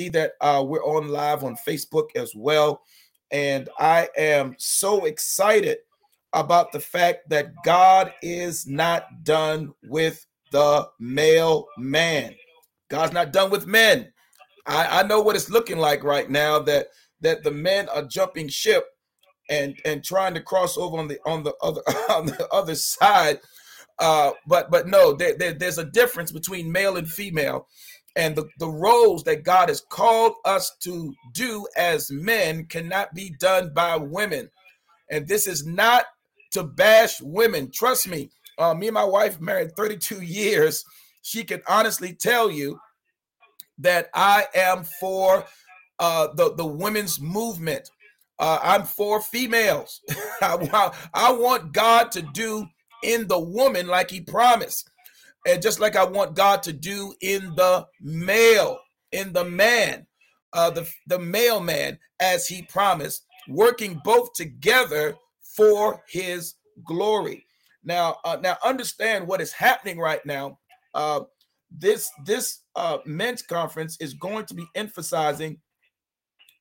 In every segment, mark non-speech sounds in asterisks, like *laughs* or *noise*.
see that uh, we're on live on Facebook as well. And I am so excited about the fact that God is not done with the male man. God's not done with men. I, I know what it's looking like right now that that the men are jumping ship and and trying to cross over on the on the other *laughs* on the other side. Uh, but but no, there, there, there's a difference between male and female, and the, the roles that God has called us to do as men cannot be done by women. And this is not to bash women. Trust me, uh, me and my wife married 32 *laughs* years. She can honestly tell you that I am for uh, the, the women's movement. Uh, I'm for females. *laughs* I, I want God to do in the woman like he promised. And just like I want God to do in the male, in the man, uh, the, the male man, as he promised, working both together for his glory. Now, uh, now understand what is happening right now. Uh, this this uh, men's conference is going to be emphasizing,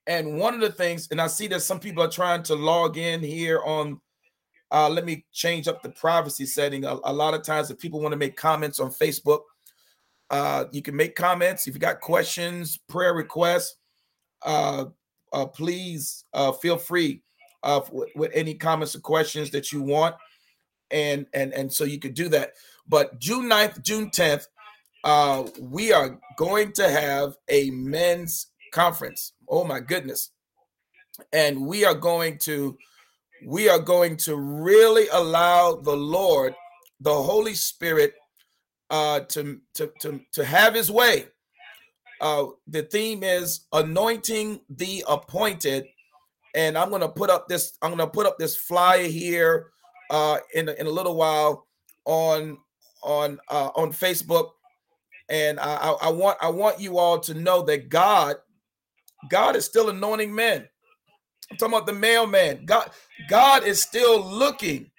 and one of the things, and I see that some people are trying to log in here on. Uh, let me change up the privacy setting. A, a lot of times, if people want to make comments on Facebook, uh, you can make comments. If you got questions, prayer requests, uh, uh, please uh, feel free uh, with, with any comments or questions that you want and and and so you could do that but june 9th june 10th uh we are going to have a men's conference oh my goodness and we are going to we are going to really allow the lord the holy spirit uh to to to, to have his way. Uh the theme is anointing the appointed. And i'm to put up this i'm to put up this flyer here uh, in in a little while on on uh, on Facebook, and I, I want I want you all to know that God God is still anointing men. I'm talking about the mailman. God God is still looking.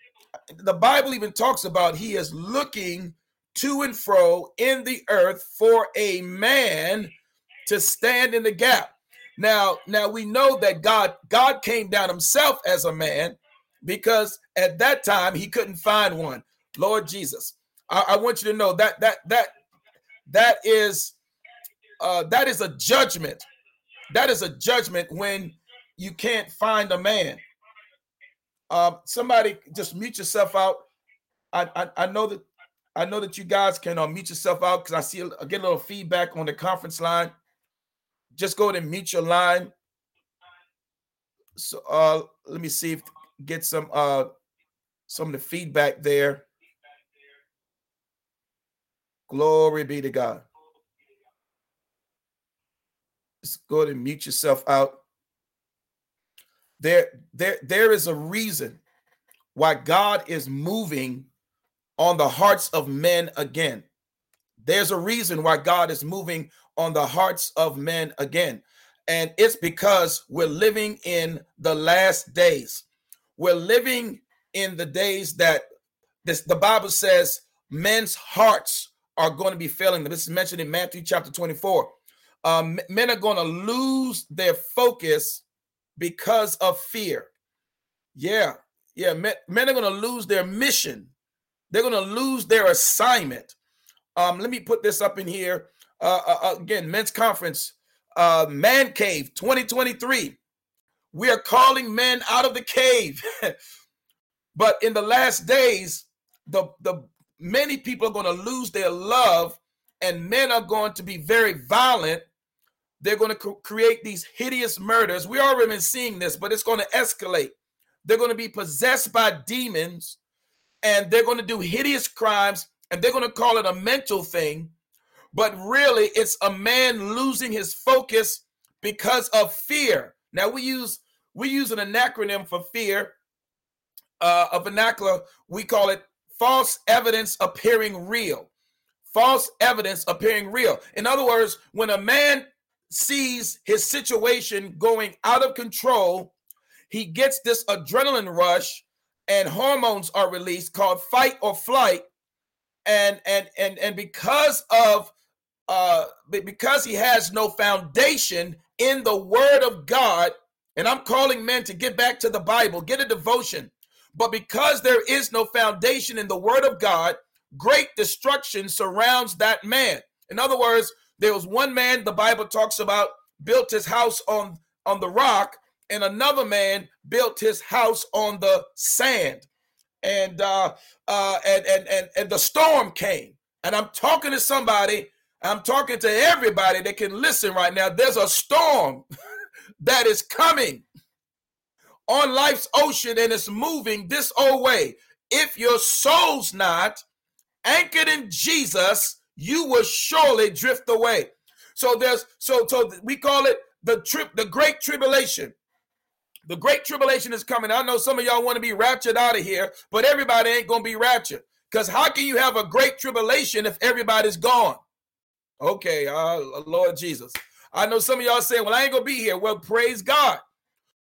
The Bible even talks about He is looking to and fro in the earth for a man to stand in the gap. Now, now we know that God God came down Himself as a man because at that time he couldn't find one. Lord Jesus, I, I want you to know that that that that is uh, that is a judgment. That is a judgment when you can't find a man. Uh, somebody just mute yourself out. I, I, I know that I know that you guys can uh, mute yourself out because I see I get a little feedback on the conference line. Just go ahead and mute your line. So uh, let me see if get some uh some of the feedback there. Glory be to God. Just go ahead and mute yourself out. There, there, there is a reason why God is moving on the hearts of men again. There's a reason why God is moving on the hearts of men again. And it's because we're living in the last days. We're living in the days that this the Bible says men's hearts are going to be failing them. This is mentioned in Matthew chapter 24. Um, men are going to lose their focus because of fear. Yeah, yeah. Men, men are going to lose their mission. They're going to lose their assignment. Um, let me put this up in here uh, uh, uh again. Men's conference, uh, Man Cave 2023. We are calling men out of the cave. *laughs* but in the last days, the, the many people are going to lose their love and men are going to be very violent. They're going to create these hideous murders. We already been seeing this, but it's going to escalate. They're going to be possessed by demons and they're going to do hideous crimes and they're going to call it a mental thing. But really, it's a man losing his focus because of fear. Now we use we use an acronym for fear, uh, a vernacular. We call it false evidence appearing real. False evidence appearing real. In other words, when a man sees his situation going out of control, he gets this adrenaline rush and hormones are released called fight or flight and and and and because of uh, because he has no foundation in the Word of God, and I'm calling men to get back to the Bible, get a devotion. But because there is no foundation in the Word of God, great destruction surrounds that man. In other words, there was one man the Bible talks about built his house on on the rock, and another man built his house on the sand. And uh, uh, and, and and and the storm came. And I'm talking to somebody. I'm talking to everybody that can listen right now. There's a storm *laughs* that is coming on life's ocean and it's moving this old way. If your soul's not anchored in Jesus, you will surely drift away. So there's so so we call it the trip, the great tribulation. The great tribulation is coming. I know some of y'all want to be raptured out of here, but everybody ain't gonna be raptured. Because how can you have a great tribulation if everybody's gone? Okay, uh, Lord Jesus. I know some of y'all saying, well, I ain't gonna be here. Well, praise God.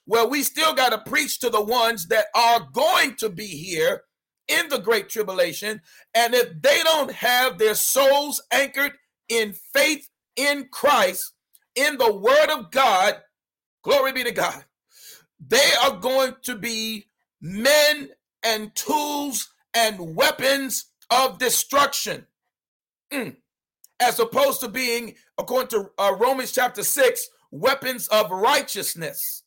Well, we still got to preach to the ones that are going to be here in the great tribulation. And if they don't have their souls anchored in faith in Christ, in the word of God, glory be to God, they are going to be men and tools and weapons of destruction. Mm. As opposed to being, according to uh, Romans chapter 6, weapons of righteousness.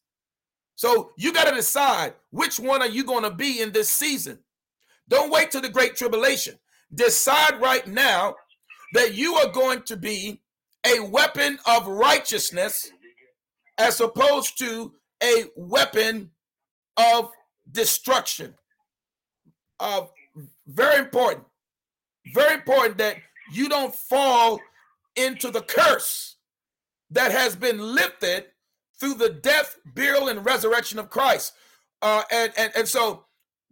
So you got to decide which one are you going to be in this season. Don't wait till the great tribulation. Decide right now that you are going to be a weapon of righteousness as opposed to a weapon of destruction. Uh, very important. Very important that you don't fall into the curse that has been lifted through the death, burial, and resurrection of Christ. Uh, and, and, and so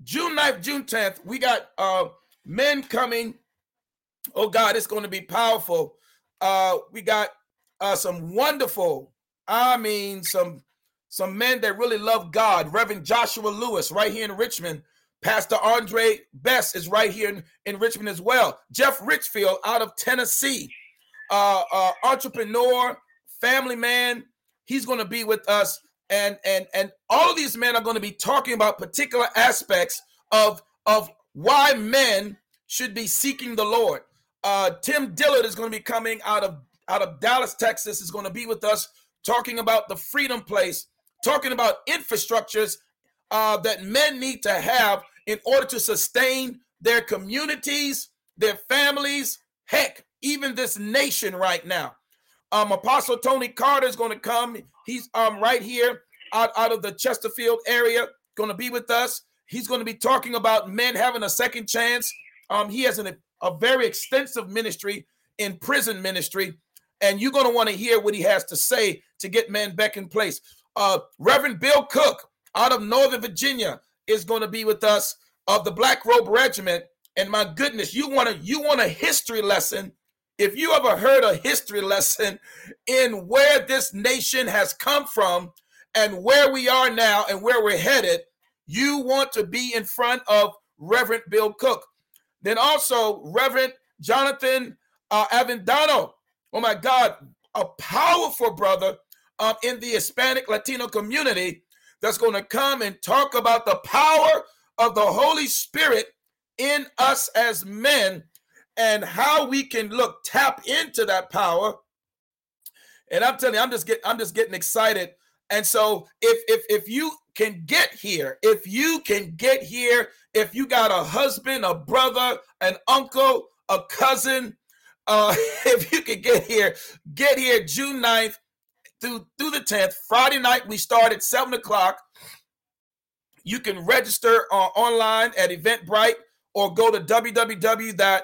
June 9th, June 10th, we got uh, men coming. Oh God, it's going to be powerful. Uh, we got uh, some wonderful, I mean, some some men that really love God. Reverend Joshua Lewis, right here in Richmond. Pastor Andre Best is right here in, in Richmond as well. Jeff Richfield out of Tennessee, uh, uh, entrepreneur, family man, He's going to be with us, and and and all these men are going to be talking about particular aspects of of why men should be seeking the Lord. Uh, Tim Dillard is going to be coming out of out of Dallas, Texas. Is going to be with us talking about the Freedom Place, talking about infrastructures uh, that men need to have in order to sustain their communities, their families, heck, even this nation right now. Um, Apostle Tony Carter is going to come. He's um right here out, out of the Chesterfield area, going to be with us. He's going to be talking about men having a second chance. Um, he has an, a very extensive ministry in prison ministry, and you're going to want to hear what he has to say to get men back in place. Uh, Reverend Bill Cook out of Northern Virginia is going to be with us of the Black Robe Regiment. And my goodness, you want to you want a history lesson if you ever heard a history lesson in where this nation has come from and where we are now and where we're headed, you want to be in front of Reverend Bill Cook. Then also Reverend Jonathan uh, Avendano. Oh my God, a powerful brother um, in the Hispanic Latino community that's going to come and talk about the power of the Holy Spirit in us as men and how we can look tap into that power. And I'm telling you, I'm just getting I'm just getting excited. And so if if if you can get here, if you can get here, if you got a husband, a brother, an uncle, a cousin, uh, *laughs* if you can get here, get here June 9th through through the 10th. Friday night, we start at 7 o'clock. You can register uh, online at Eventbrite or go to www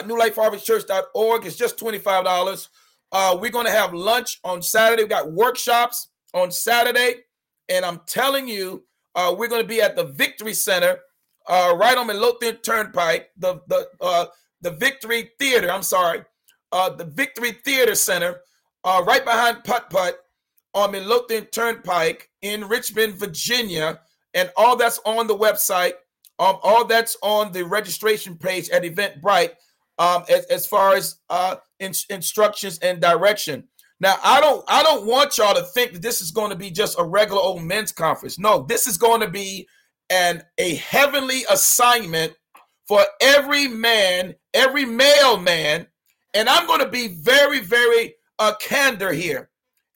newlifeharvestchurch.org. It's just $25. Uh, we're going to have lunch on Saturday. We got workshops on Saturday. And I'm telling you, uh, we're going to be at the Victory Center uh, right on the Midlothian Turnpike, the the uh, the Victory Theater. I'm sorry, uh, the Victory Theater Center, uh, right behind Putt Putt on the Midlothian Turnpike in Richmond, Virginia, and all that's on the website. Um, all that's on the registration page at Eventbrite. Um, as, as far as uh, in, instructions and direction. Now, I don't I don't want y'all to think that this is going to be just a regular old men's conference. No, this is going to be an a heavenly assignment for every man, every male man, and I'm going to be very, very uh, candor here.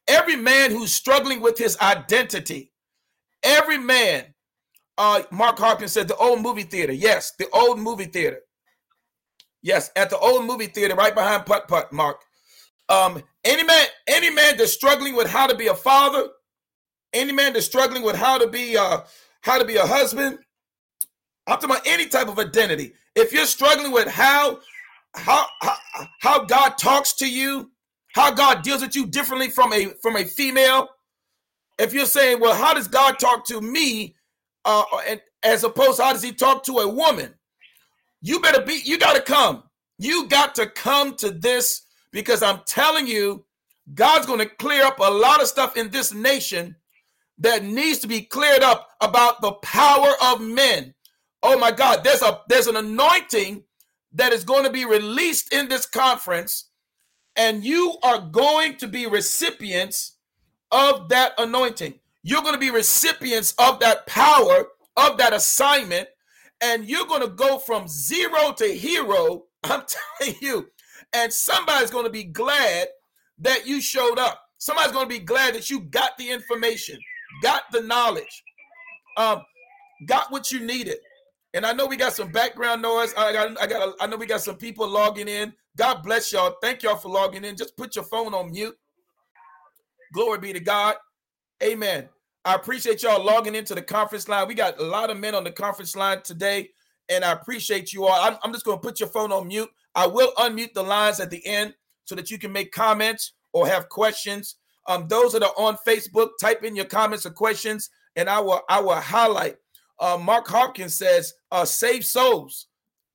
Every man who's struggling with his identity, every man. Uh, Mark Hopkins said the old movie theater. Yes, the old movie theater. Yes, at the old movie theater right behind Putt Putt, Mark. Um, any man, any man that's struggling with how to be a father, any man that's struggling with how to be uh how to be a husband, I'm talking about any type of identity. If you're struggling with how how how, how God talks to you, how God deals with you differently from a from a female, if you're saying, well, how does God talk to me, uh, and as opposed to how does He talk to a woman? You better be, you got to come. You got to come to this because I'm telling you, God's going to clear up a lot of stuff in this nation that needs to be cleared up about the power of men. Oh my God, there's a there's an anointing that is going to be released in this conference, and you are going to be recipients of that anointing. You're going to be recipients of that power, of that assignment, and you're going to go from zero to hero. *laughs* I'm telling you, and somebody's going to be glad that you showed up. Somebody's going to be glad that you got the information, got the knowledge, um, got what you needed. And I know we got some background noise. I got, I got, I know we got some people logging in. God bless y'all. Thank y'all for logging in. Just put your phone on mute. Glory be to God. Amen. I appreciate y'all logging into the conference line. We got a lot of men on the conference line today, and I appreciate you all. I'm, I'm just going to put your phone on mute. I will unmute the lines at the end so that you can make comments or have questions. Um, those that are on Facebook, type in your comments or questions, and I will I will highlight. Uh, Mark Hopkins says, uh, "Save souls."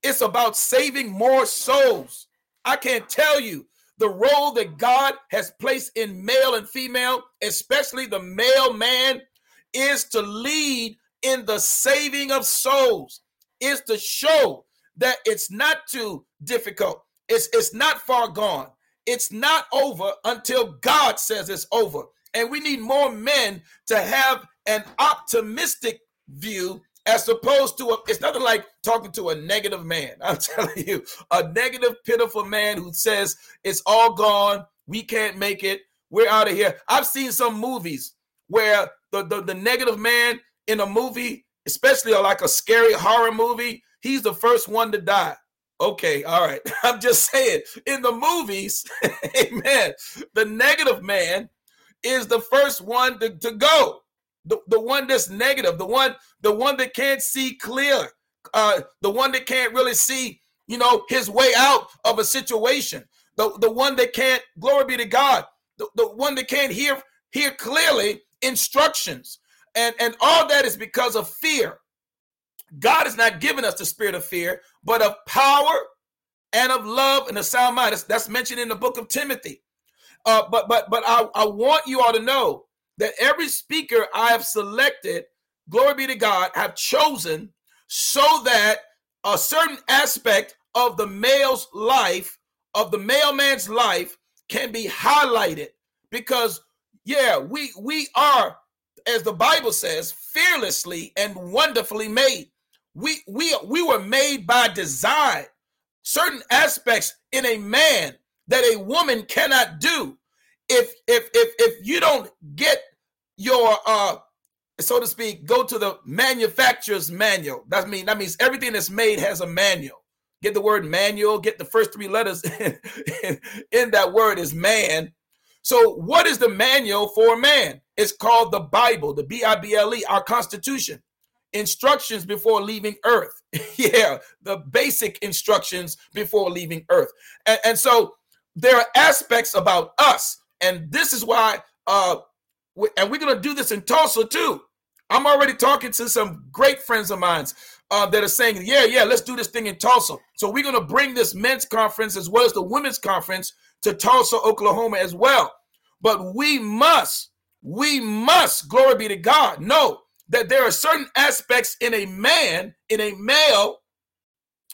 It's about saving more souls. I can't tell you the role that God has placed in male and female, especially the male man, is to lead in the saving of souls, is to show that it's not too difficult. It's, it's not far gone. It's not over until God says it's over. And we need more men to have an optimistic view as opposed to a, it's nothing like talking to a negative man. *laughs* I'm telling you, a negative, pitiful man who says it's all gone, we can't make it, we're out of here. I've seen some movies where the, the, the negative man in a movie, especially like a scary horror movie, he's the first one to die. Okay, all right. *laughs* I'm just saying, in the movies, *laughs* amen, the negative man is the first one to, to go the, the one that's negative, the one the one that can't see clear, uh, the one that can't really see, you know, his way out of a situation, the, the one that can't, glory be to God, the, the one that can't hear hear clearly instructions. And, and all that is because of fear. God has not given us the spirit of fear, but of power and of love and a sound mind. That's, that's mentioned in the book of Timothy. Uh, but but but I, I want you all to know that every speaker I have selected, glory be to God, have chosen so that a certain aspect of the male's life, of the mailman's life, can be highlighted. Because, yeah, we we are, as the Bible says, fearlessly and wonderfully made. We we we were made by design. Certain aspects in a man that a woman cannot do. If if if if you don't get your uh so to speak, go to the manufacturer's manual. That means that means everything that's made has a manual. Get the word manual, get the first three letters *laughs* in, in that word is man. So, what is the manual for man? It's called the Bible, the B I B L E, our Constitution. Instructions before leaving Earth. *laughs* yeah, the basic instructions before leaving Earth. And, and so, there are aspects about us. And this is why uh, and we're going to do this in Tulsa too. I'm already talking to some great friends of mine uh, that are saying, yeah, yeah, let's do this thing in Tulsa. So we're going to bring this men's conference as well as the women's conference to Tulsa, Oklahoma as well. But we must, we must, glory be to God, know that there are certain aspects in a man, in a male,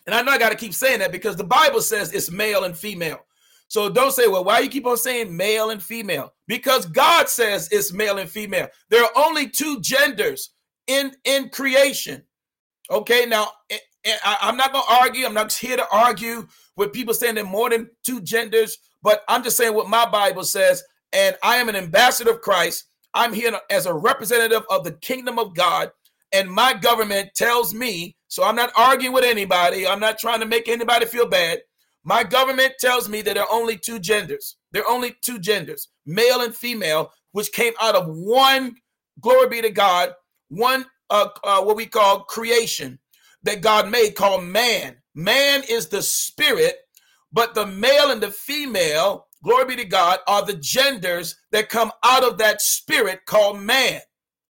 And I know I got to keep saying that because the Bible says it's male and female. So don't say, well, why you keep on saying male and female? Because God says it's male and female. There are only two genders in in creation. Okay, now eh, eh, I, am not going to argue. I'm not *laughs* here to argue with people saying there more than two genders, but I'm just saying what my Bible says. And I am an ambassador of Christ. I'm here as a representative of the kingdom of God. And my government tells me, so I'm not arguing with anybody. I'm not trying to make anybody feel bad. My government tells me that there are only two genders. There are only two genders, male and female, which came out of one, glory be to God, one uh, uh, what we call creation that God made called man. Man is the spirit, but the male and the female, glory be to God, are the genders that come out of that spirit called man.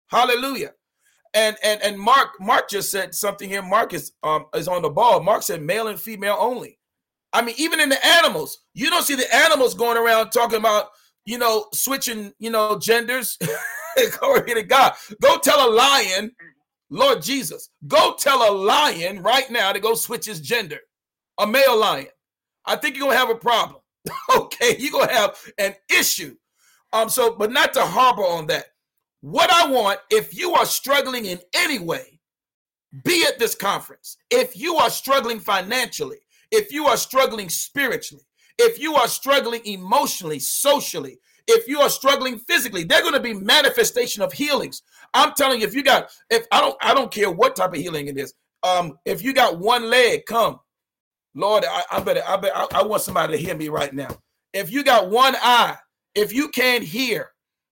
Hallelujah. And and and Mark Mark just said something here. Mark is um is on the ball. Mark said male and female only. I mean, even in the animals, you don't see the animals going around talking about, you know, switching, you know, genders. *laughs* Glory to God. Go tell a lion, Lord Jesus, go tell a lion right now to go switch his gender, a male lion. I think you're gonna have a problem. *laughs* okay, you're gonna have an issue. Um, so, but not to harbor on that. What I want, if you are struggling in any way, be at this conference. If you are struggling financially, if you are struggling spiritually, if you are struggling emotionally, socially, if you are struggling physically, they're going to be manifestation of healings. I'm telling you, if you got, if I don't, I don't care what type of healing it is. Um, if you got one leg, come, Lord, I, I better, I bet, I, I want somebody to hear me right now. If you got one eye, if you can't hear,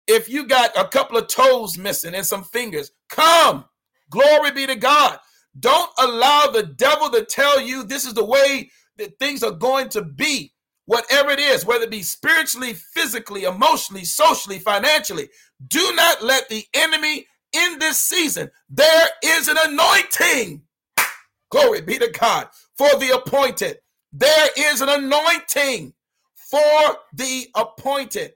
if you got a couple of toes missing and some fingers, come. Glory be to God. Don't allow the devil to tell you this is the way that things are going to be. Whatever it is, whether it be spiritually, physically, emotionally, socially, financially, do not let the enemy in this season. There is an anointing. Glory be to God for the appointed. There is an anointing for the appointed.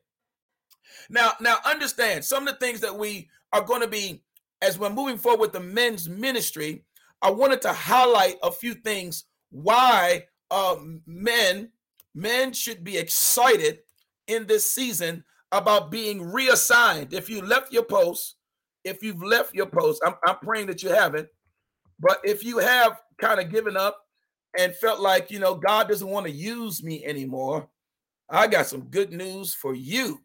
Now, now understand some of the things that we are going to be as we're moving forward with the men's ministry I wanted to highlight a few things why uh, men men should be excited in this season about being reassigned. If you left your post, if you've left your post, I'm, I'm praying that you haven't. But if you have kind of given up and felt like, you know, God doesn't want to use me anymore, I got some good news for you.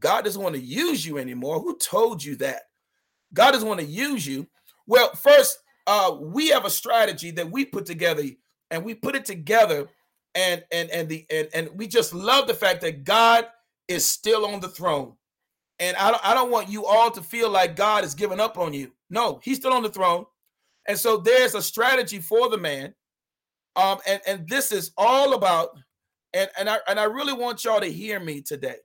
God doesn't want to use you anymore. Who told you that? God doesn't want to use you. Well, first, uh, we have a strategy that we put together, and we put it together, and and and the and, and we just love the fact that God is still on the throne. And I don't, I don't want you all to feel like God has given up on you. No, he's still on the throne. And so there's a strategy for the man. Um, and, and this is all about, and, and I and I really want y'all to hear me today.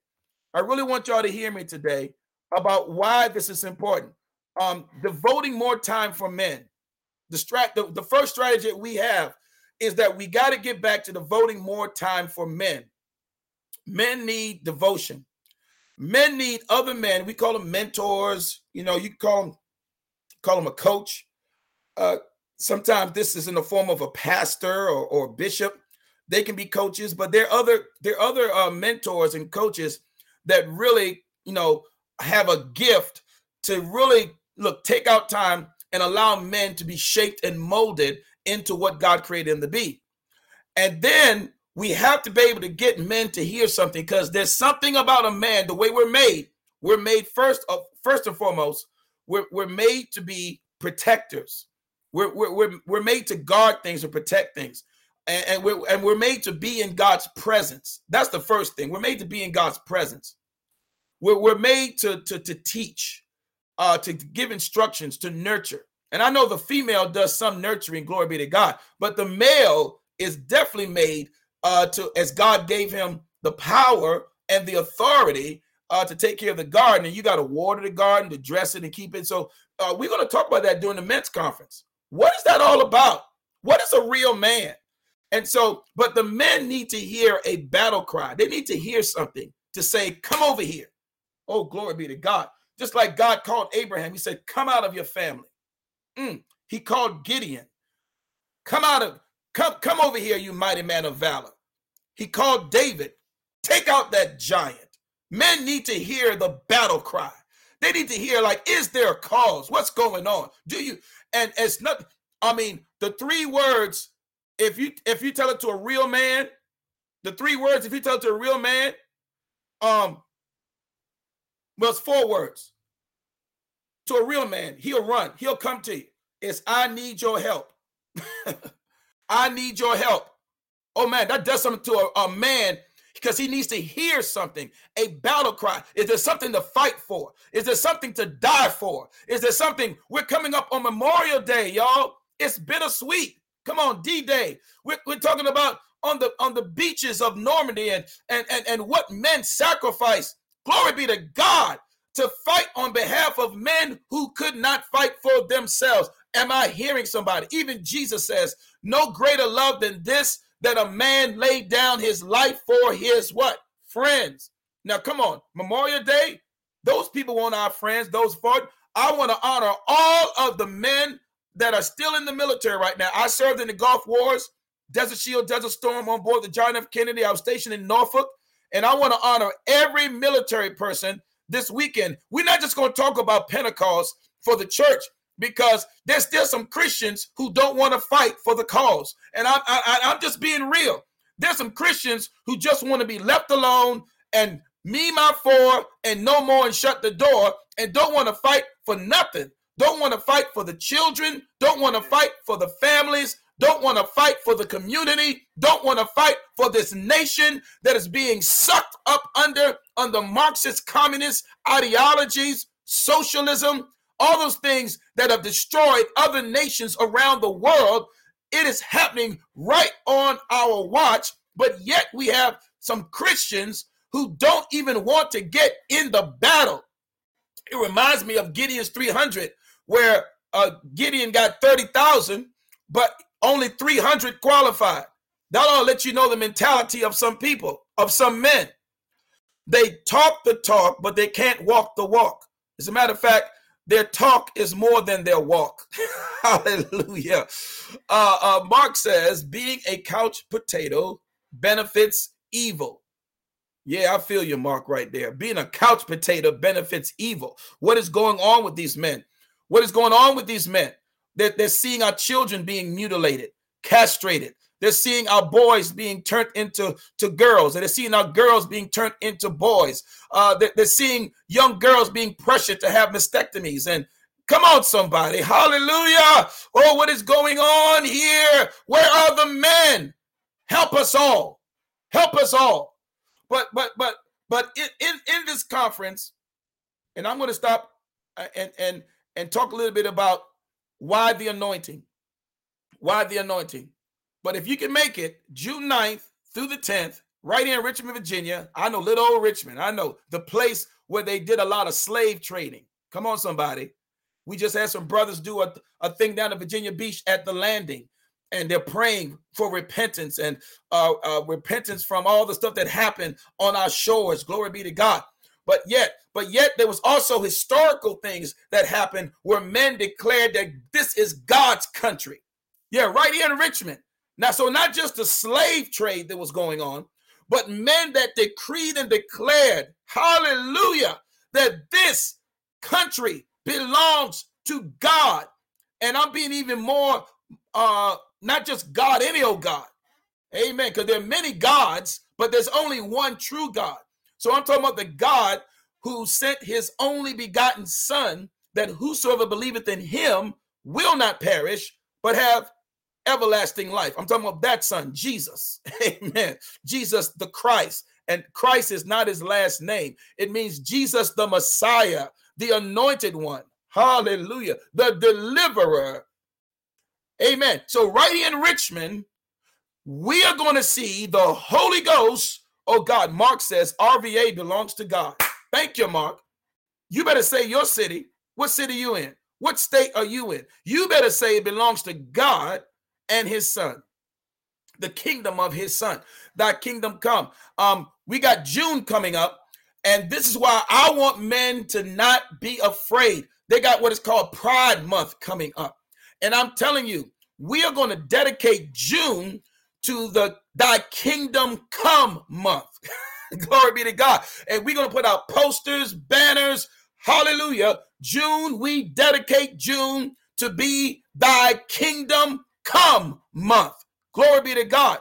I really want y'all to hear me today about why this is important. Um, devoting more time for men the strat the, the first strategy we have is that we got to get back to devoting more time for men. Men need devotion. Men need other men. We call them mentors. You know, you call them call them a coach. Uh, sometimes this is in the form of a pastor or, or bishop. They can be coaches, but there are other there are other uh, mentors and coaches that really you know have a gift to really look take out time and allow men to be shaped and molded into what God created them to be. And then we have to be able to get men to hear something because there's something about a man, the way we're made. We're made first of first and foremost, we're, we're made to be protectors. We're, we're, we're, we're made to guard things and protect things. And, and, we're, and we're made to be in God's presence. That's the first thing. We're made to be in God's presence. We're, we're made to, to, to teach uh, to give instructions, to nurture. And I know the female does some nurturing, glory be to God, but the male is definitely made uh, to, as God gave him the power and the authority uh, to take care of the garden. And you got to water the garden, to dress it, and keep it. So uh, we're going to talk about that during the men's conference. What is that all about? What is a real man? And so, but the men need to hear a battle cry. They need to hear something to say, Come over here. Oh, glory be to God. Just like God called Abraham, he said, Come out of your family. Mm. He called Gideon, Come out of Come, come over here, you mighty man of valor. He called David, take out that giant. Men need to hear the battle cry. They need to hear, like, is there a cause? What's going on? Do you? And it's not, I mean, the three words, if you if you tell it to a real man, the three words, if you tell it to a real man, um, well, it's four words. To a real man, he'll run, he'll come to you. It's I need your help. *laughs* I need your help. Oh man, that does something to a, a man because he needs to hear something, a battle cry. Is there something to fight for? Is there something to die for? Is there something? We're coming up on Memorial Day, y'all. It's bittersweet. Come on, D-Day. We're, we're talking about on the on the beaches of Normandy and and and, and what men sacrificed. Glory be to God to fight on behalf of men who could not fight for themselves. Am I hearing somebody? Even Jesus says, no greater love than this that a man laid down his life for his what? Friends. Now, come on, Memorial Day, those people want our friends, those fought. I want to honor all of the men that are still in the military right now. I served in the Gulf Wars, Desert Shield, Desert Storm on board the John F. Kennedy. I was stationed in Norfolk, and I want to honor every military person this weekend. We're not just going to talk about Pentecost for the church because there's still some Christians who don't want to fight for the cause. And I, I, I'm just being real. There's some Christians who just want to be left alone and me, my four, and no more and shut the door and don't want to fight for nothing. Don't want to fight for the children. Don't want to fight for the families. Don't want to fight for the community. Don't want to fight for this nation that is being sucked up under under Marxist communist ideologies, socialism, all those things that have destroyed other nations around the world, it is happening right on our watch. But yet we have some Christians who don't even want to get in the battle. It reminds me of Gideon's 300, where uh, Gideon got 30,000, but only 300 qualified. That'll let you know the mentality of some people, of some men. They talk the talk, but they can't walk the walk. As a matter of fact, their talk is more than their walk. *laughs* Hallelujah. Uh, uh, Mark says, being a couch potato benefits evil. Yeah, I feel you, Mark, right there. Being a couch potato benefits evil. What is going on with these men? What is going on with these men? They're, they're seeing our children being mutilated, castrated, they're seeing our boys being turned into to girls, and they're seeing our girls being turned into boys. Uh, they're, they're seeing young girls being pressured to have mastectomies. And come on, somebody, hallelujah! Oh, what is going on here? Where are the men? Help us all, help us all. But but but but in in, in this conference, and I'm going to stop uh, and and and talk a little bit about why the anointing. Why the anointing? But if you can make it June 9th through the 10th, right here in Richmond, Virginia, I know little old Richmond. I know the place where they did a lot of slave trading. Come on, somebody. We just had some brothers do a, a thing down at Virginia Beach at the landing, and they're praying for repentance and uh, uh, repentance from all the stuff that happened on our shores. Glory be to God. But yet, but yet, there was also historical things that happened where men declared that this is God's country. Yeah, right here in Richmond. Now, so not just the slave trade that was going on, but men that decreed and declared, hallelujah, that this country belongs to God. And I'm being even more, uh, not just God, any old God. Amen. Because there are many gods, but there's only one true God. So I'm talking about the God who sent his only begotten Son, that whosoever believeth in him will not perish, but have everlasting life. I'm talking about that son, Jesus. *laughs* Amen. Jesus the Christ. And Christ is not his last name. It means Jesus the Messiah, the anointed one. Hallelujah. The deliverer. Amen. So, right here in Richmond, we are going to see the Holy Ghost. Oh, God, Mark says RVA belongs to God. Thank you, Mark. You better say your city. What city are you in? What state are you in? You better say it belongs to God and his son the kingdom of his son thy kingdom come um we got june coming up and this is why i want men to not be afraid they got what is called pride month coming up and i'm telling you we are going to dedicate June to the Thy Kingdom Come month. *laughs* Glory be to God. And we're going to put out posters, banners. Hallelujah. June, we dedicate June to be Thy Kingdom Come month. Glory be to God.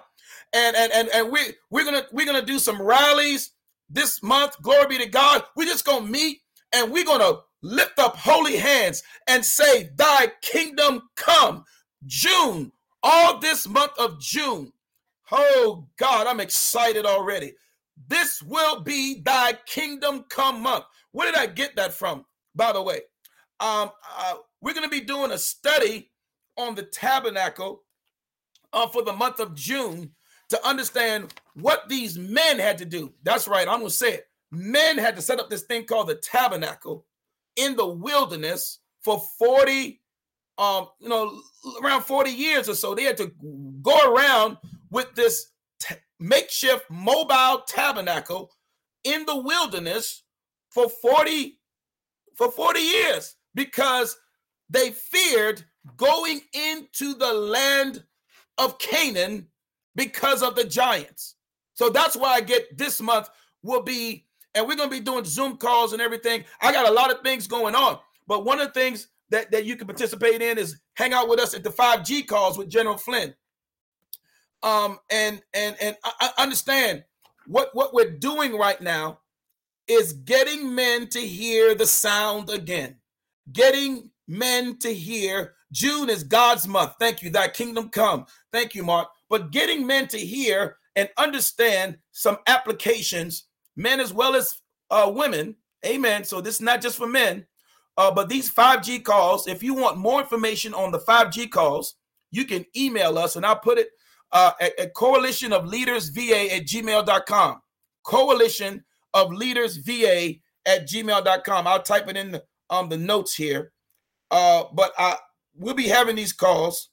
And and and, and we we're gonna we're gonna do some rallies this month. Glory be to God. We're just gonna meet and we're gonna lift up holy hands and say, Thy kingdom come. June, all this month of June. Oh God, I'm excited already. This will be thy kingdom come month. Where did I get that from? By the way, um, uh, we're going to be doing a study on the tabernacle uh, for the month of June to understand what these men had to do. That's right, I'm going to say it. Men had to set up this thing called the tabernacle in the wilderness for 40 um you know around 40 years or so they had to go around with this t- makeshift mobile tabernacle in the wilderness for 40 for 40 years because they feared going into the land of Canaan because of the giants. So that's why I get this month will be and we're going to be doing Zoom calls and everything. I got a lot of things going on, but one of the things that, that you can participate in is hang out with us at the 5G calls with General Flynn. Um, and and and I understand what what we're doing right now is getting men to hear the sound again, getting men to hear. June is God's month. Thank you. Thy kingdom come. Thank you, Mark. But getting men to hear and understand some applications men as well as uh, women. Amen. So this is not just for men, uh, but these 5G calls, if you want more information on the 5G calls, you can email us and I'll put it uh, at, at coalition of leaders va at gmail.com. Coalition of leaders va at gmail.com. I'll type it in the, um, the notes here. Uh, but I, we'll be having these calls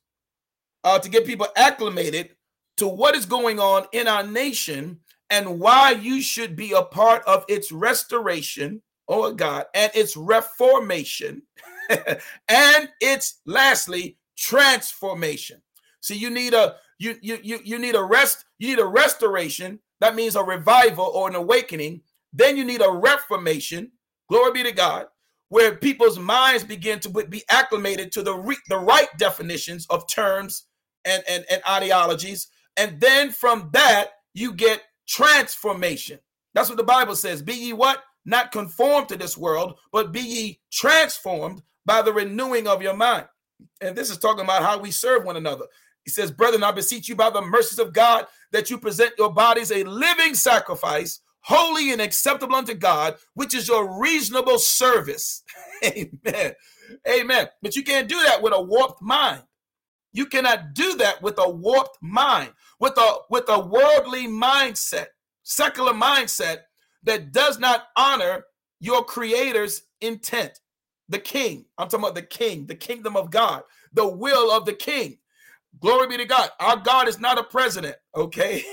uh, to get people acclimated to what is going on in our nation and why you should be a part of its restoration, oh God, and its reformation, *laughs* and its lastly transformation. See, you need a you you you you need a rest, you need a restoration. That means a revival or an awakening. Then you need a reformation. Glory be to God, where people's minds begin to be acclimated to the re, the right definitions of terms and, and and ideologies. And then from that, you get transformation. That's what the Bible says. Be ye what? Not conformed to this world, but be ye transformed by the renewing of your mind. And this is talking about how we serve one another. He says, Brethren, I beseech you by the mercies of God that you present your bodies a living sacrifice, holy and acceptable unto God, which is your reasonable service. *laughs* Amen. Amen. But you can't do that with a warped mind. You cannot do that with a warped mind with a with a worldly mindset, secular mindset that does not honor your creator's intent. The king, I'm talking about the king, the kingdom of God, the will of the king. Glory be to God. Our God is not a president, okay?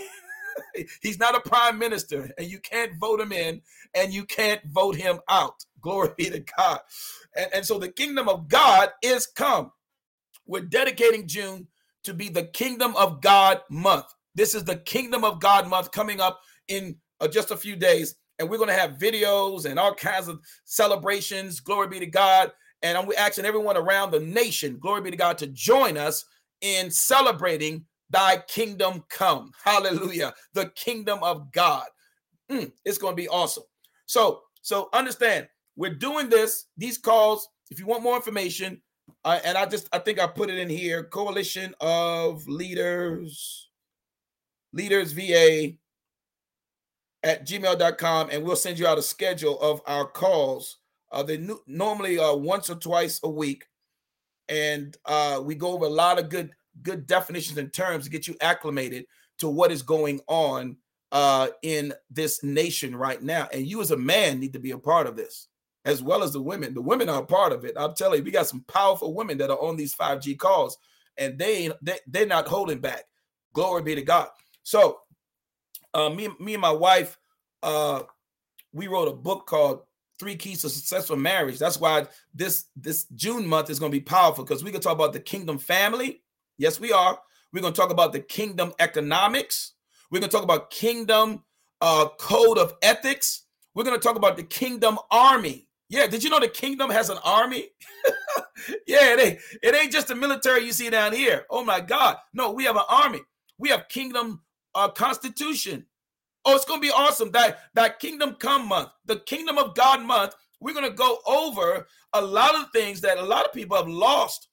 *laughs* He's not a prime minister, and you can't vote him in and you can't vote him out. Glory be to God. And, and so the kingdom of God is come. We're dedicating June to be the Kingdom of God month. This is the Kingdom of God month coming up in uh, just a few days. And we're going to have videos and all kinds of celebrations. Glory be to God. And I'm asking everyone around the nation, glory be to God, to join us in celebrating thy kingdom come. *laughs* Hallelujah. The kingdom of God. Mm, it's going to be awesome. So, so understand, we're doing this, these calls. If you want more information, uh, and I just I think I put it in here. Coalition of Leaders, Leaders VA at gmail.com, and we'll send you out a schedule of our calls. Uh, they normally uh, once or twice a week, and uh, we go over a lot of good good definitions and terms to get you acclimated to what is going on uh, in this nation right now. And you, as a man, need to be a part of this as well as the women. The women are a part of it. I'm telling you, we got some powerful women that are on these 5G calls, and they they they're not holding back. Glory be to God. So, uh, me me and my wife, uh, we wrote a book called Three Keys to Successful Marriage. That's why this this June month is going to be powerful because we can talk about the kingdom family. Yes, we are. We're going to talk about the kingdom economics. We're going to talk about kingdom uh, code of ethics. We're going to talk about the kingdom army. Yeah, did you know the kingdom has an army? *laughs* yeah, it ain't, it ain't just the military you see down here. Oh my God. No, we have an army. We have kingdom uh, constitution. Oh, it's going to be awesome. That, that kingdom come month, the kingdom of God month, we're going to go over a lot of things that a lot of people have lost,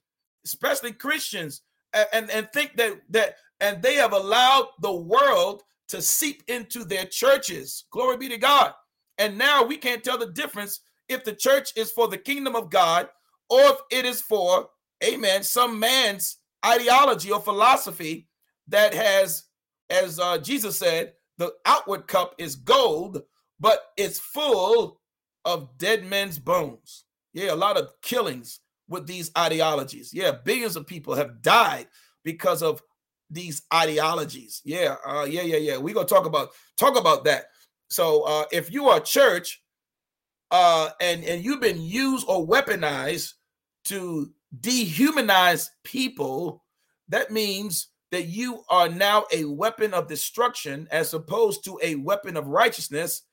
especially Christians, and, and, and think that, that, and they have allowed the world to seep into their churches. Glory be to God. And now we can't tell the difference if the church is for the kingdom of God or if it is for, amen, some man's ideology or philosophy that has, as uh, Jesus said, the outward cup is gold, but it's full of dead men's bones. Yeah, a lot of killings with these ideologies. Yeah, billions of people have died because of these ideologies. Yeah, uh, yeah, yeah, yeah. We're gonna talk about talk about that. So uh, if you are church uh, and and you've been used or weaponized to dehumanize people, that means that you are now a weapon of destruction as opposed to a weapon of righteousness.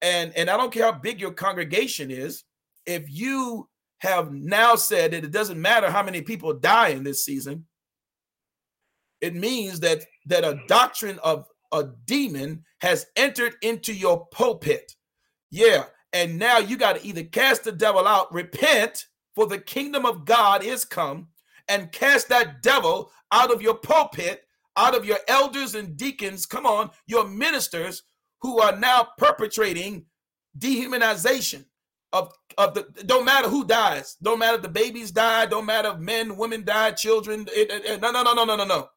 And and I don't care how big your congregation is, if you have now said that it doesn't matter how many people die in this season, it means that that a doctrine of a demon has entered into your pulpit. Yeah, and now you got to either cast the devil out, repent, for the kingdom of God is come, and cast that devil out of your pulpit, out of your elders and deacons, come on, your ministers who are now perpetrating dehumanization of, of the don't matter who dies, don't matter if the babies die, don't matter if men, women die, children. It, it, it, no, no, no, no, no, no, no.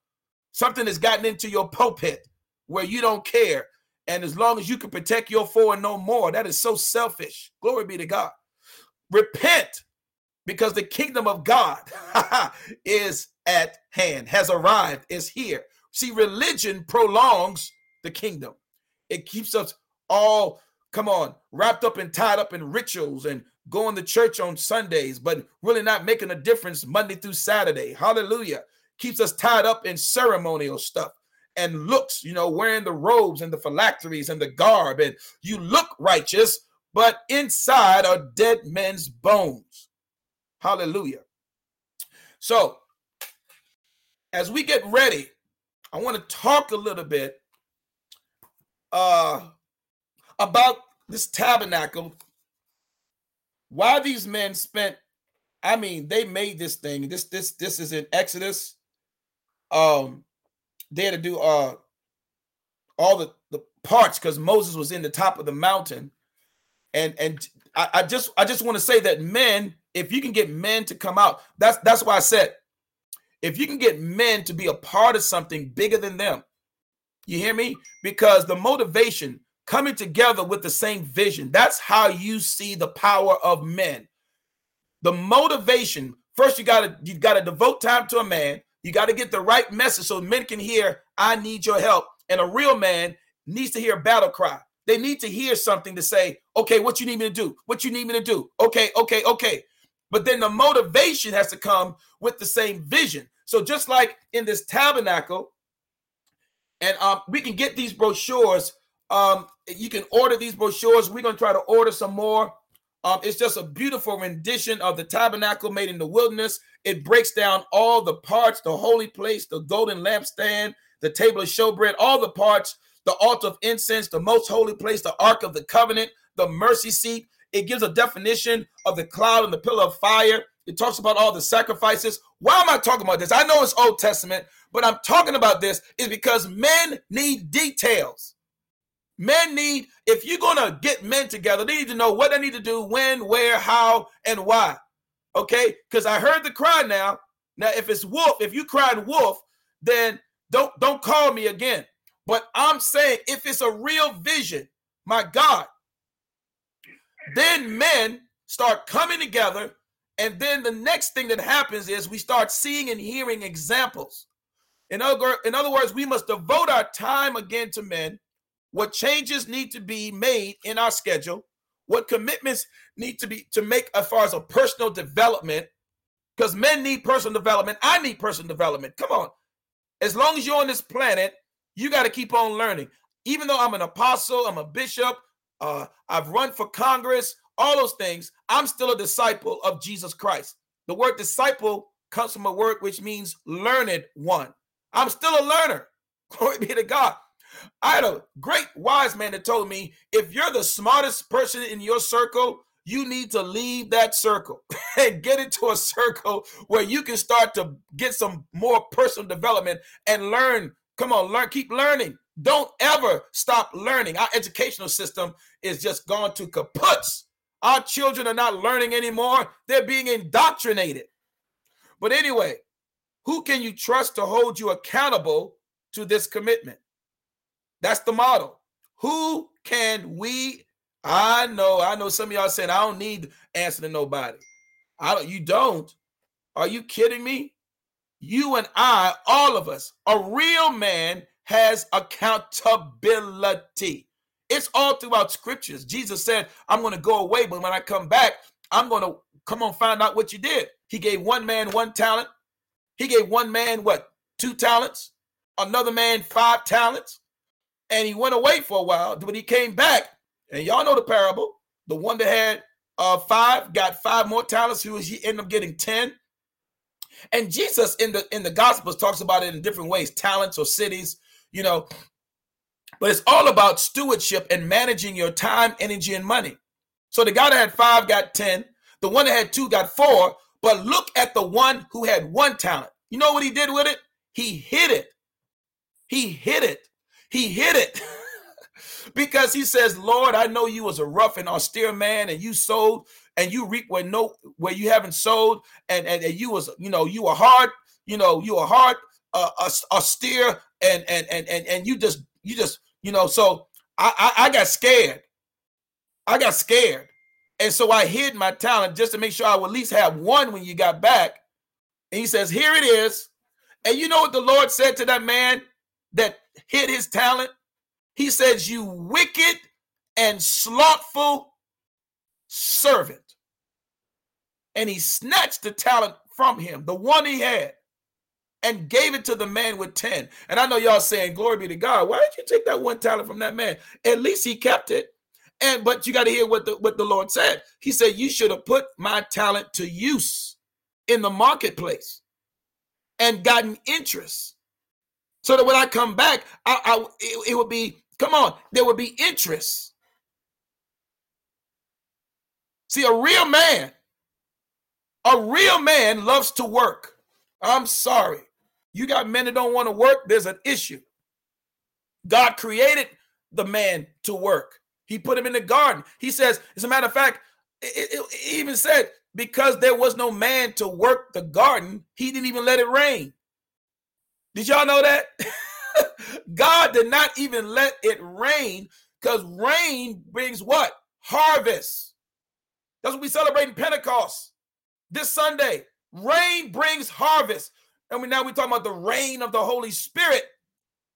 Something has gotten into your pulpit where you don't care and as long as you can protect your four and no more, that is so selfish. Glory be to God. Repent because the kingdom of God *laughs* is at hand, has arrived, is here. See, religion prolongs the kingdom, it keeps us all, come on, wrapped up and tied up in rituals and going to church on Sundays, but really not making a difference Monday through Saturday. Hallelujah. Keeps us tied up in ceremonial stuff and looks, you know, wearing the robes and the phylacteries and the garb, and you look righteous, but inside are dead men's bones. Hallelujah. So, as we get ready, I want to talk a little bit uh, about this tabernacle. Why these men spent, I mean, they made this thing. This this this is in Exodus. Um, they had to do uh all the the parts because Moses was in the top of the mountain, and and I, I just I just want to say that men, if you can get men to come out, that's that's why I said, if you can get men to be a part of something bigger than them, you hear me? Because the motivation coming together with the same vision, that's how you see the power of men. The motivation, first you gotta you gotta devote time to a man you got to get the right message so men can hear, I need your help. And a real man needs to hear a battle cry. They need to hear something to say, okay, what you need me to do? What you need me to do? Okay, okay, okay. But then the motivation has to come with the same vision. So just like in this tabernacle, and um, we can get these brochures. Um, you can order these brochures. We're gonna try to order some more. Um, it's just a beautiful rendition of the tabernacle made in the wilderness. It breaks down all the parts the holy place, the golden lampstand, the table of showbread, all the parts, the altar of incense, the most holy place, the ark of the covenant, the mercy seat. It gives a definition of the cloud and the pillar of fire. It talks about all the sacrifices. Why am I talking about this? I know it's Old Testament, but I'm talking about this is because men need details. Men need, if you're going to get men together, they need to know what they need to do, when, where, how, and why. Okay? Because I heard the cry now. Now, if it's wolf, if you cried wolf, then don't don't call me again. But I'm saying if it's a real vision, my God, then men start coming together. And then the next thing that happens is we start seeing and hearing examples. In other, in other words, we must devote our time again to men what changes need to be made in our schedule, what commitments need to be to make as far as a personal development, because men need personal development. I need personal development. Come on. As long as you're on this planet, you got to keep on learning. Even though I'm an apostle, I'm a bishop, uh, I've run for Congress, all those things, I'm still a disciple of Jesus Christ. The word disciple comes from a word which means learned one. I'm still a learner. *laughs* Glory be to God. I had a great wise man that told me if you're the smartest person in your circle, you need to leave that circle *laughs* and get into a circle where you can start to get some more personal development and learn. Come on, learn, keep learning. Don't ever stop learning. Our educational system is just gone to kaputs. Our children are not learning anymore, they're being indoctrinated. But anyway, who can you trust to hold you accountable to this commitment? That's the model. Who can we? I know, I know some of y'all saying I don't need answer to nobody. I don't, you don't. Are you kidding me? You and I, all of us, a real man has accountability. It's all throughout scriptures. Jesus said, I'm going to go away, but when I come back, I'm going to come on find out what you did. He gave one man one talent. He gave one man what? Two talents. Another man five talents. And he went away for a while. When he came back, and y'all know the parable, the one that had uh five got five more talents. Was he ended up getting 10. And Jesus in the in the gospels talks about it in different ways, talents or cities, you know. But it's all about stewardship and managing your time, energy, and money. So the guy that had five got 10, the one that had two got four. But look at the one who had one talent. You know what he did with it? He hid it. He hid it. He hid it. *laughs* because he says, Lord, I know you was a rough and austere man, and you sowed and you reap where no where you haven't sowed, and, and, and you was, you know, you were hard, you know, you were hard, uh, austere, and and and and and you just you just you know, so I, I, I got scared. I got scared. And so I hid my talent just to make sure I would at least have one when you got back. And he says, Here it is. And you know what the Lord said to that man that hid his talent? He says, You wicked and slothful servant. And he snatched the talent from him, the one he had and gave it to the man with 10. And I know y'all saying, Glory be to God. Why did you take that one talent from that man? At least he kept it. And but you got to hear what the what the Lord said. He said, You should have put my talent to use in the marketplace and gotten interest. So that when I come back, I, I it, it would be, come on, there would be interest. See, a real man, a real man loves to work. I'm sorry. You got men that don't want to work, there's an issue. God created the man to work. He put him in the garden. He says, as a matter of fact, it, it, it even said, because there was no man to work the garden, he didn't even let it rain. Did y'all know that? *laughs* God did not even let it rain because rain brings what? Harvest. That's what we celebrate in Pentecost this Sunday. Rain brings harvest. And we now we talking about the reign of the Holy Spirit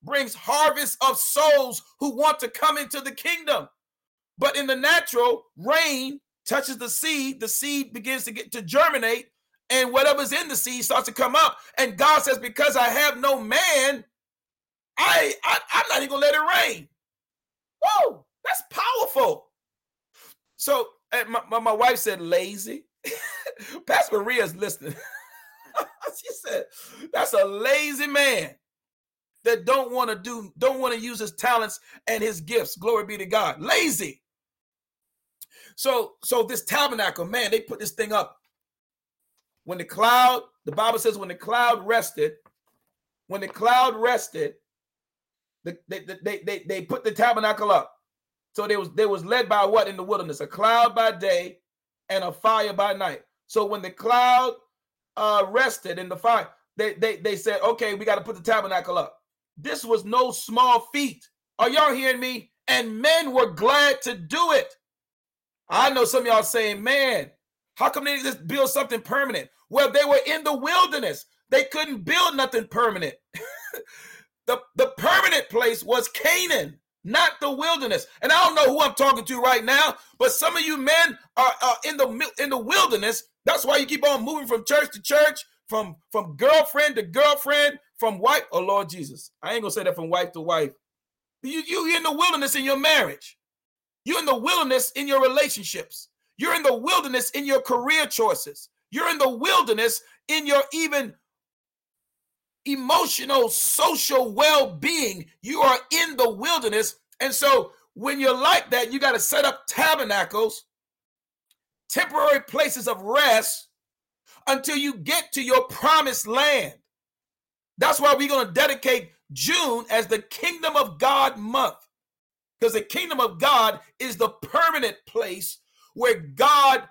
brings harvest of souls who want to come into the kingdom. But in the natural, rain touches the seed, the seed begins to get to germinate, and whatever's in the seed starts to come up. And God says, Because I have no man, I, I I'm not even gonna let it rain. Whoa, that's powerful. So eh, my, my, my wife said lazy. *laughs* Pastor Maria's listening. *laughs* *laughs* she said, "That's a lazy man that don't want to do, don't want to use his talents and his gifts. Glory be to God. Lazy." So, so this tabernacle, man, they put this thing up. When the cloud, the Bible says, when the cloud rested, when the cloud rested, the, they, they, they, they put the tabernacle up. So they was they was led by what in the wilderness? A cloud by day and a fire by night. So when the cloud uh, rested in the fire, they, they, they said, okay, we got to put the tabernacle up. This was no small feat. Are y'all hearing me? And men were glad to do it. I know some y'all saying, man, how come they just build something permanent? Well, they were in the wilderness. They couldn't build nothing permanent. *laughs* the, the permanent place was Canaan. not the wilderness. And I don't know who I'm talking to right now, but some of you men are, are in the in the wilderness. That's why you keep on moving from church to church, from from girlfriend to girlfriend, from wife. Oh Lord Jesus, I ain't gonna say that from wife to wife. You you in the wilderness in your marriage. You're in the wilderness in your relationships. You're in the wilderness in your career choices. You're in the wilderness in your even emotional, social well being. You are in the wilderness. And so when you're like that, you got to set up tabernacles, temporary places of rest until you get to your promised land. That's why we're going to dedicate June as the Kingdom of God month. Because the kingdom of God is the permanent place where God,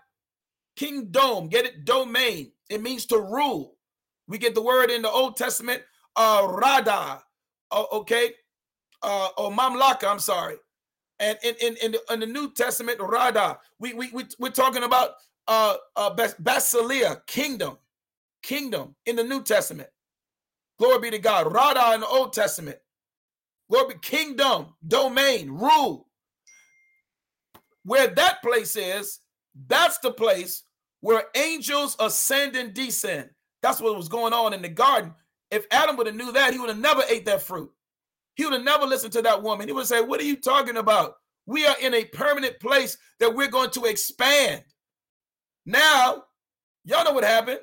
kingdom, get it, domain. It means to rule. We get the word in the Old Testament, uh, rada, uh, okay, uh, or mamlaka. I'm sorry, and in in in the, in the New Testament, rada. We we, we we're talking about uh, uh, kingdom, kingdom in the New Testament. Glory be to God. Rada in the Old Testament. Glory be kingdom, domain, rule. Where that place is, that's the place where angels ascend and descend. That's what was going on in the garden. If Adam would have knew that, he would have never ate that fruit. He would have never listened to that woman. He would say, "What are you talking about? We are in a permanent place that we're going to expand." Now, y'all know what happened.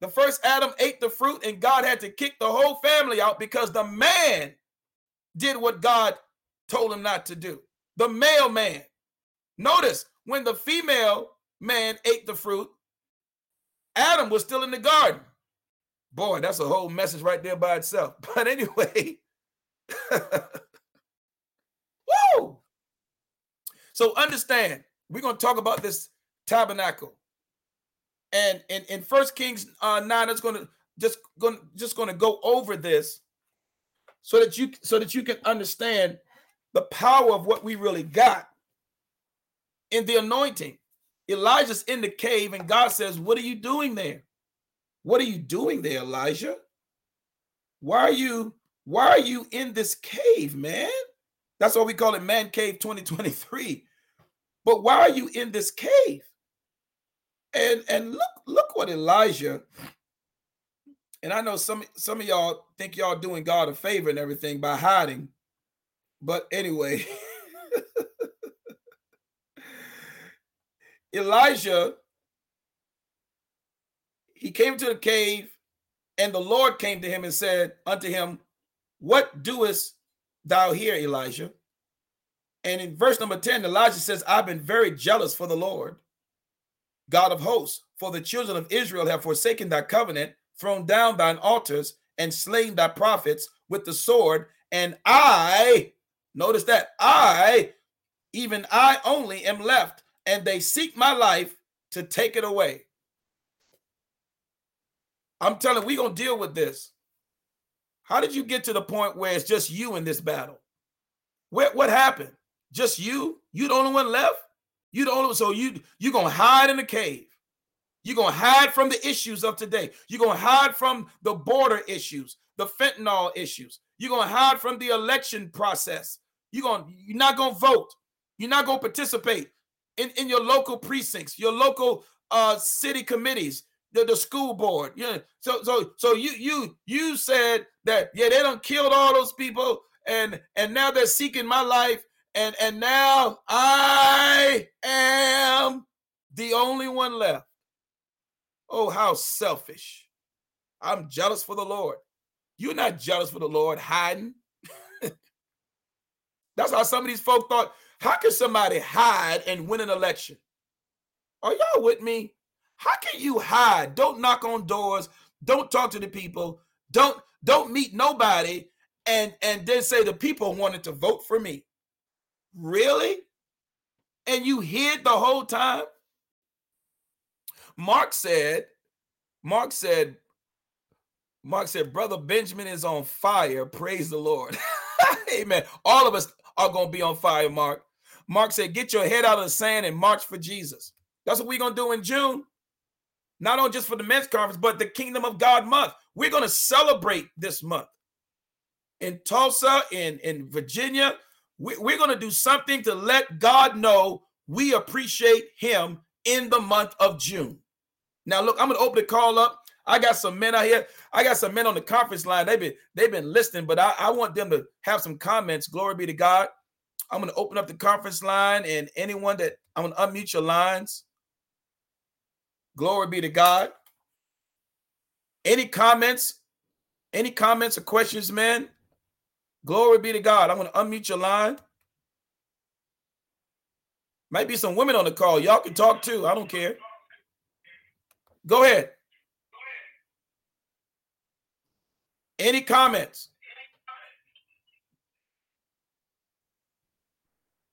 The first Adam ate the fruit, and God had to kick the whole family out because the man did what God told him not to do. The male man. Notice when the female man ate the fruit, Adam was still in the garden. Boy, that's a whole message right there by itself. *laughs* But anyway, *laughs* woo! So understand, we're going to talk about this tabernacle. And in, in First Kings uh, 9, it's going to just going just going to go over this so that you so that you can understand the power of what we really got in the anointing. Elijah's in the cave, and God says, What are you doing there? What are you doing there, Elijah? Why are you why are you in this cave, man? That's why we call it Man Cave 2023. But why are you in this cave? And and look look what Elijah and I know some some of y'all think y'all doing God a favor and everything by hiding. But anyway, *laughs* Elijah, he came to the cave, and the Lord came to him and said unto him, What doest thou here, Elijah? And in verse number 10, Elijah says, I've been very jealous for the Lord, God of hosts, for the children of Israel have forsaken thy covenant, thrown down thine altars, and slain thy prophets with the sword. And I, notice that, I, even I only am left, and they seek my life to take it away. I'm telling we're to deal with this. How did you get to the point where it's just you in this battle? What what happened? Just you? You the only one left? You the only so you you gonna hide in the cave. You're gonna hide from the issues of today. You're gonna hide from the border issues, the fentanyl issues. You're gonna hide from the election process. You're gonna you're not gonna vote. You're not gonna participate in, in your local precincts, your local uh city committees, the, the school board. Yeah. So so so you you you said that yeah, they don't killed all those people and and now they're seeking my life and and now I am the only one left. Oh, how selfish. I'm jealous for the Lord. You're not jealous for the Lord hiding. *laughs* That's how some of these folk thought how can somebody hide and win an election? Are y'all with me? How can you hide? Don't knock on doors. Don't talk to the people. Don't don't meet nobody and and then say the people wanted to vote for me. Really? And you hid the whole time? Mark said, Mark said, Mark said, Brother Benjamin is on fire. Praise the Lord. *laughs* Amen. All of us are going to be on fire, Mark. Mark said, Get your head out of the sand and march for Jesus. That's what we're going to do in June. Not only just for the men's conference, but the Kingdom of God month. We're going to celebrate this month in Tulsa, in, in Virginia, we're going to do something to let God know we appreciate him in the month of June. Now, look, I'm going to open the call up. I got some men out here. I got some men on the conference line. They've been they've been listening, but I, I want them to have some comments. Glory be to God. I'm going to open up the conference line, and anyone that I'm going to unmute your lines. Glory be to God. Any comments? Any comments or questions, man? Glory be to God. I'm going to unmute your line. Might be some women on the call. Y'all can talk too. I don't care. Go ahead. Any comments?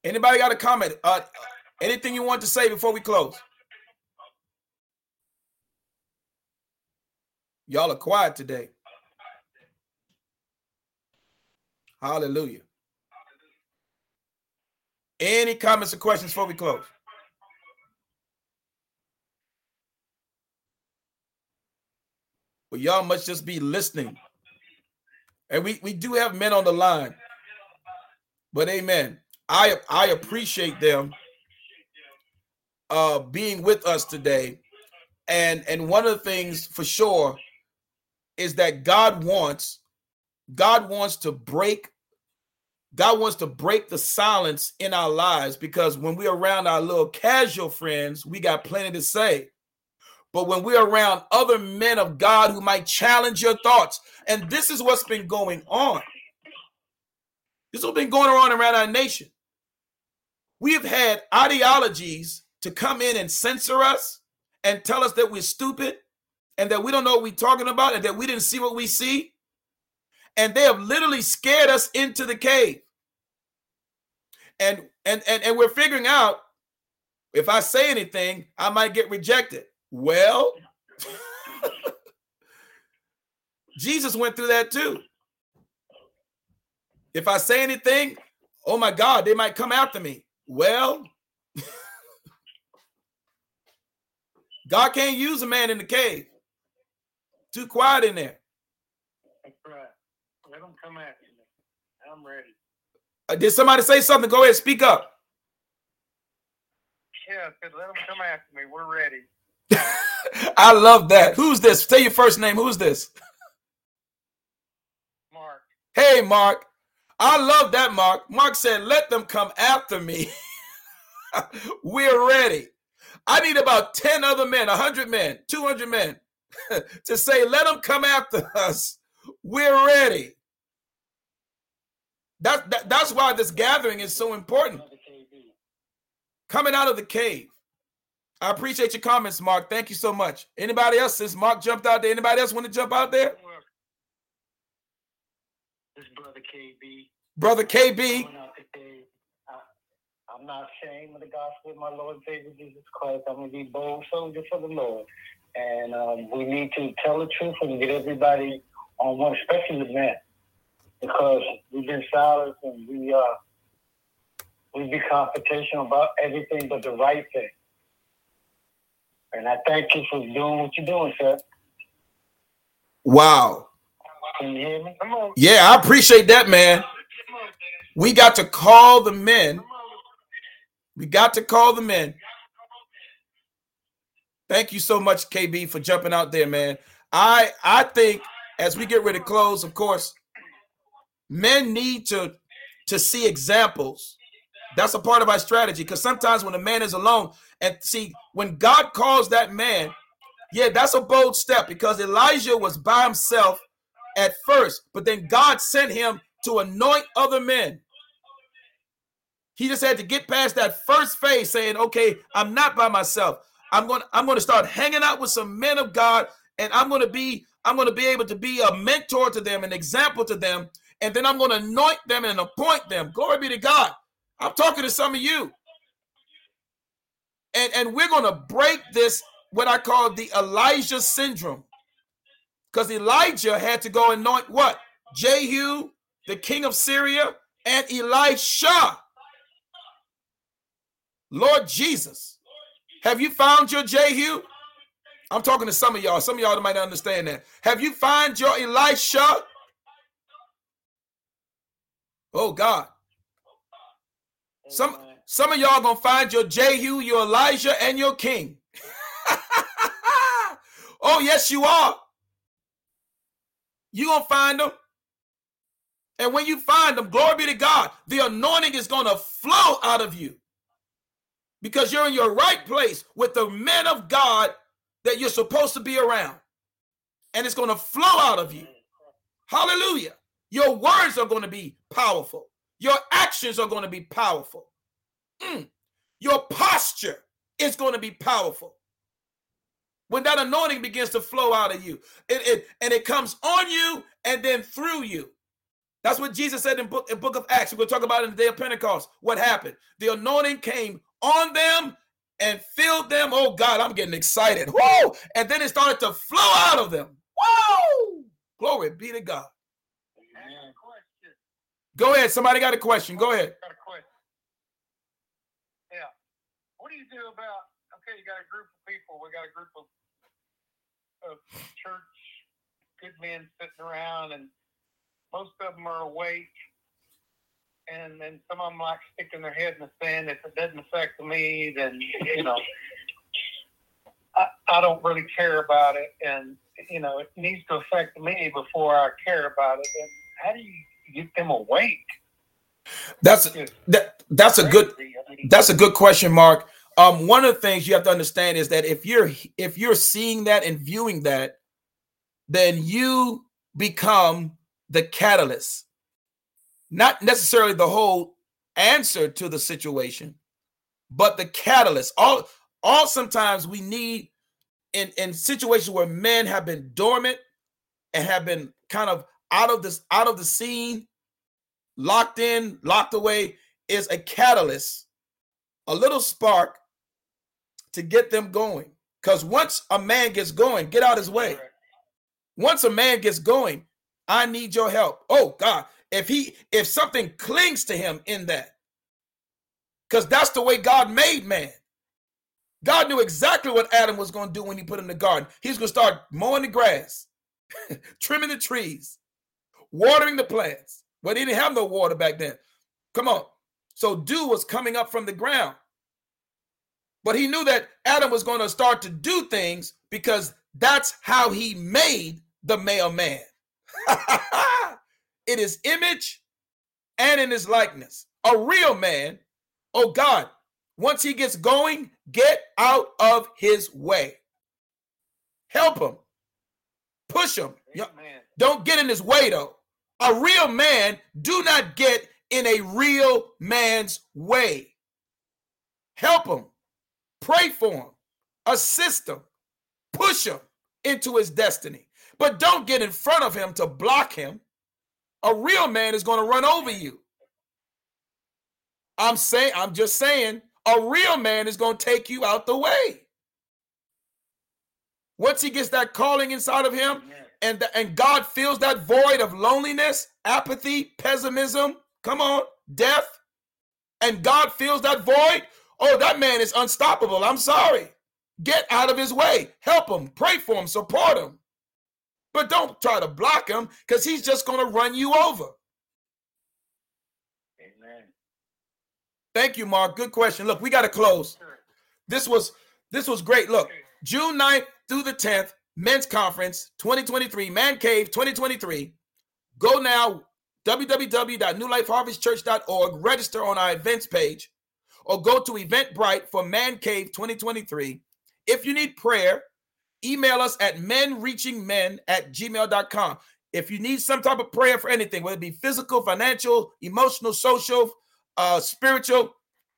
Anybody got a comment? Uh, anything you want to say before we close? Y'all are quiet today. Hallelujah. Any comments or questions before we close? Well, y'all must just be listening. And we, we do have men on the line. But amen. I I appreciate them uh being with us today. And and one of the things for sure is that God wants God wants to break God wants to break the silence in our lives because when we're around our little casual friends, we got plenty to say. But when we're around other men of God who might challenge your thoughts, and this is what's been going on. This has been going on around our nation. We have had ideologies to come in and censor us and tell us that we're stupid and that we don't know what we're talking about and that we didn't see what we see. And they have literally scared us into the cave and and and, and we're figuring out if I say anything, I might get rejected. Well, *laughs* Jesus went through that too. If I say anything, oh my God, they might come after me. Well, *laughs* God can't use a man in the cave. Too quiet in there. That's right. Let them come after me. I'm ready. Uh, did somebody say something? Go ahead, speak up. Yeah, let them come after me. We're ready. *laughs* I love that. Who's this? Say your first name. Who's this? Mark. Hey, Mark. I love that, Mark. Mark said, let them come after me. *laughs* We're ready. I need about 10 other men, 100 men, 200 men *laughs* to say, let them come after us. We're ready. That, that that's why this gathering is so important. Coming out of the cave. I appreciate your comments, Mark. Thank you so much. Anybody else? Since Mark jumped out there, anybody else want to jump out there? This brother KB. Brother KB. I'm not ashamed of the gospel of my Lord Savior Jesus Christ. I'm going to be bold soldier for the Lord. And um, we need to tell the truth and get everybody on one, especially the men because we've been silent and we uh we be confrontational about everything but the right thing. And I thank you for doing what you're doing, sir. Wow. Can you hear me? Come on. Yeah, I appreciate that, man. We got to call the men. We got to call the men. Thank you so much, KB, for jumping out there, man. I I think as we get ready to close, of course, men need to to see examples that's a part of our strategy because sometimes when a man is alone and see when god calls that man yeah that's a bold step because elijah was by himself at first but then god sent him to anoint other men he just had to get past that first phase saying okay i'm not by myself i'm going to i'm going to start hanging out with some men of god and i'm going to be i'm going to be able to be a mentor to them an example to them and then I'm going to anoint them and appoint them. Glory be to God. I'm talking to some of you. And, and we're going to break this, what I call the Elijah syndrome. Because Elijah had to go anoint what? Jehu, the king of Syria, and Elisha. Lord Jesus, have you found your Jehu? I'm talking to some of y'all. Some of y'all might understand that. Have you found your Elisha? Oh God. Some some of y'all gonna find your Jehu, your Elijah, and your king. *laughs* oh, yes, you are. you gonna find them. And when you find them, glory be to God, the anointing is gonna flow out of you. Because you're in your right place with the men of God that you're supposed to be around. And it's gonna flow out of you. Hallelujah. Your words are going to be powerful. Your actions are going to be powerful. Mm. Your posture is going to be powerful. When that anointing begins to flow out of you, it, it and it comes on you and then through you. That's what Jesus said in book, in book of Acts. We're going to talk about in the day of Pentecost. What happened? The anointing came on them and filled them. Oh God, I'm getting excited. Whoa! And then it started to flow out of them. Whoa! Glory be to God. Go ahead. Somebody got a question. Go ahead. Got a question. Yeah. What do you do about? Okay, you got a group of people. We got a group of of church good men sitting around, and most of them are awake. And then some of them like sticking their head in the sand. If it doesn't affect me, then you know, I, I don't really care about it. And you know, it needs to affect me before I care about it. And how do you get them awake? That's that, that's a good that's a good question, Mark. Um, one of the things you have to understand is that if you're if you're seeing that and viewing that, then you become the catalyst, not necessarily the whole answer to the situation, but the catalyst. All all sometimes we need in in situations where men have been dormant and have been kind of out of this out of the scene, locked in, locked away, is a catalyst, a little spark to get them going. Because once a man gets going, get out his way. Once a man gets going, I need your help. Oh God, if he if something clings to him in that, because that's the way God made man. God knew exactly what Adam was going to do when he put him in the garden. He's going to start mowing the grass, *laughs* trimming the trees, watering the plants. But he didn't have no water back then. Come on. So dew was coming up from the ground. But he knew that Adam was going to start to do things because that's how he made the male man. *laughs* in his image and in his likeness. A real man, oh God, once he gets going, get out of his way. Help him. Push him. Amen. Don't get in his way though. A real man do not get in a real man's way. Help him. Pray for him. Assist him. Push him into his destiny. But don't get in front of him to block him. A real man is going to run over you. I'm saying, I'm just saying, a real man is going to take you out the way. Once he gets that calling inside of him, and, the, and God fills that void of loneliness, apathy, pessimism, come on, death, and God fills that void, oh, that man is unstoppable. I'm sorry. Get out of his way. Help him, pray for him, support him. But don't try to block him because he's just going to run you over. Amen. Thank you, Mark. Good question. Look, we got to close. This was this was great. Look, June 9th through the 10th, men's conference 2023, Man Cave 2023. Go now, www.newlifeharvestchurch.org, register on our events page, or go to Eventbrite for Man Cave 2023. If you need prayer, email us at menreachingmen at gmail.com. If you need some type of prayer for anything, whether it be physical, financial, emotional, social, uh, spiritual,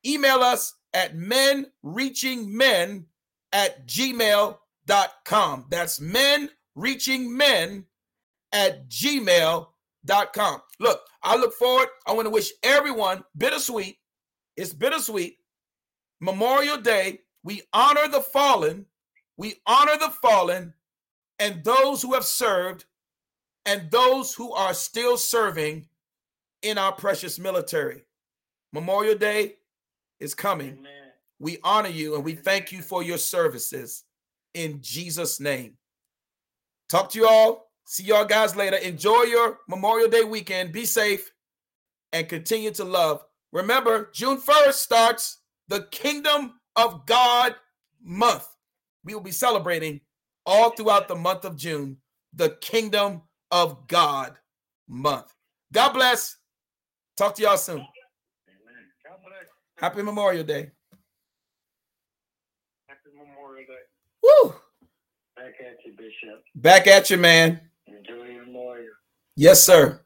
email us at menreachingmen at gmail.com. That's men reaching men at gmail.com. Look, I look forward. I want to wish everyone bittersweet. It's bittersweet. Memorial Day. We honor the fallen. We honor the fallen and those who have served and those who are still serving in our precious military. Memorial Day is coming. Amen. We honor you and we thank you for your services in Jesus' name. Talk to you all. See y'all guys later. Enjoy your Memorial Day weekend. Be safe and continue to love Remember, June 1st starts the Kingdom of God month. We will be celebrating all throughout the month of June the Kingdom of God month. God bless. Talk to y'all soon. God bless. Happy Memorial Day. Happy Memorial Day. Woo! Back at you, Bishop. Back at you, man. Enjoy your memorial. Yes, sir.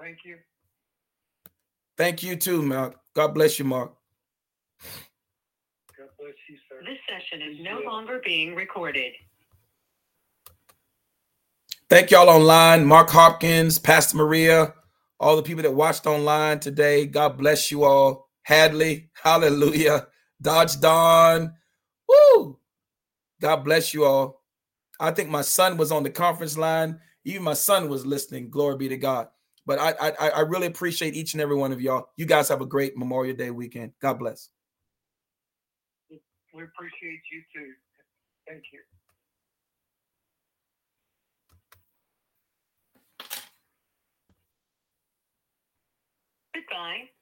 Thank you. Thank you too, Mark. God bless you, Mark. God bless you, sir. This session is no longer being recorded. Thank y'all online, Mark Hopkins, Pastor Maria, all the people that watched online today. God bless you all. Hadley, hallelujah. Dodge Don, woo. God bless you all. I think my son was on the conference line. Even my son was listening. Glory be to God. But I, I, I really appreciate each and every one of y'all. You guys have a great Memorial Day weekend. God bless. We appreciate you too. Thank you. Goodbye.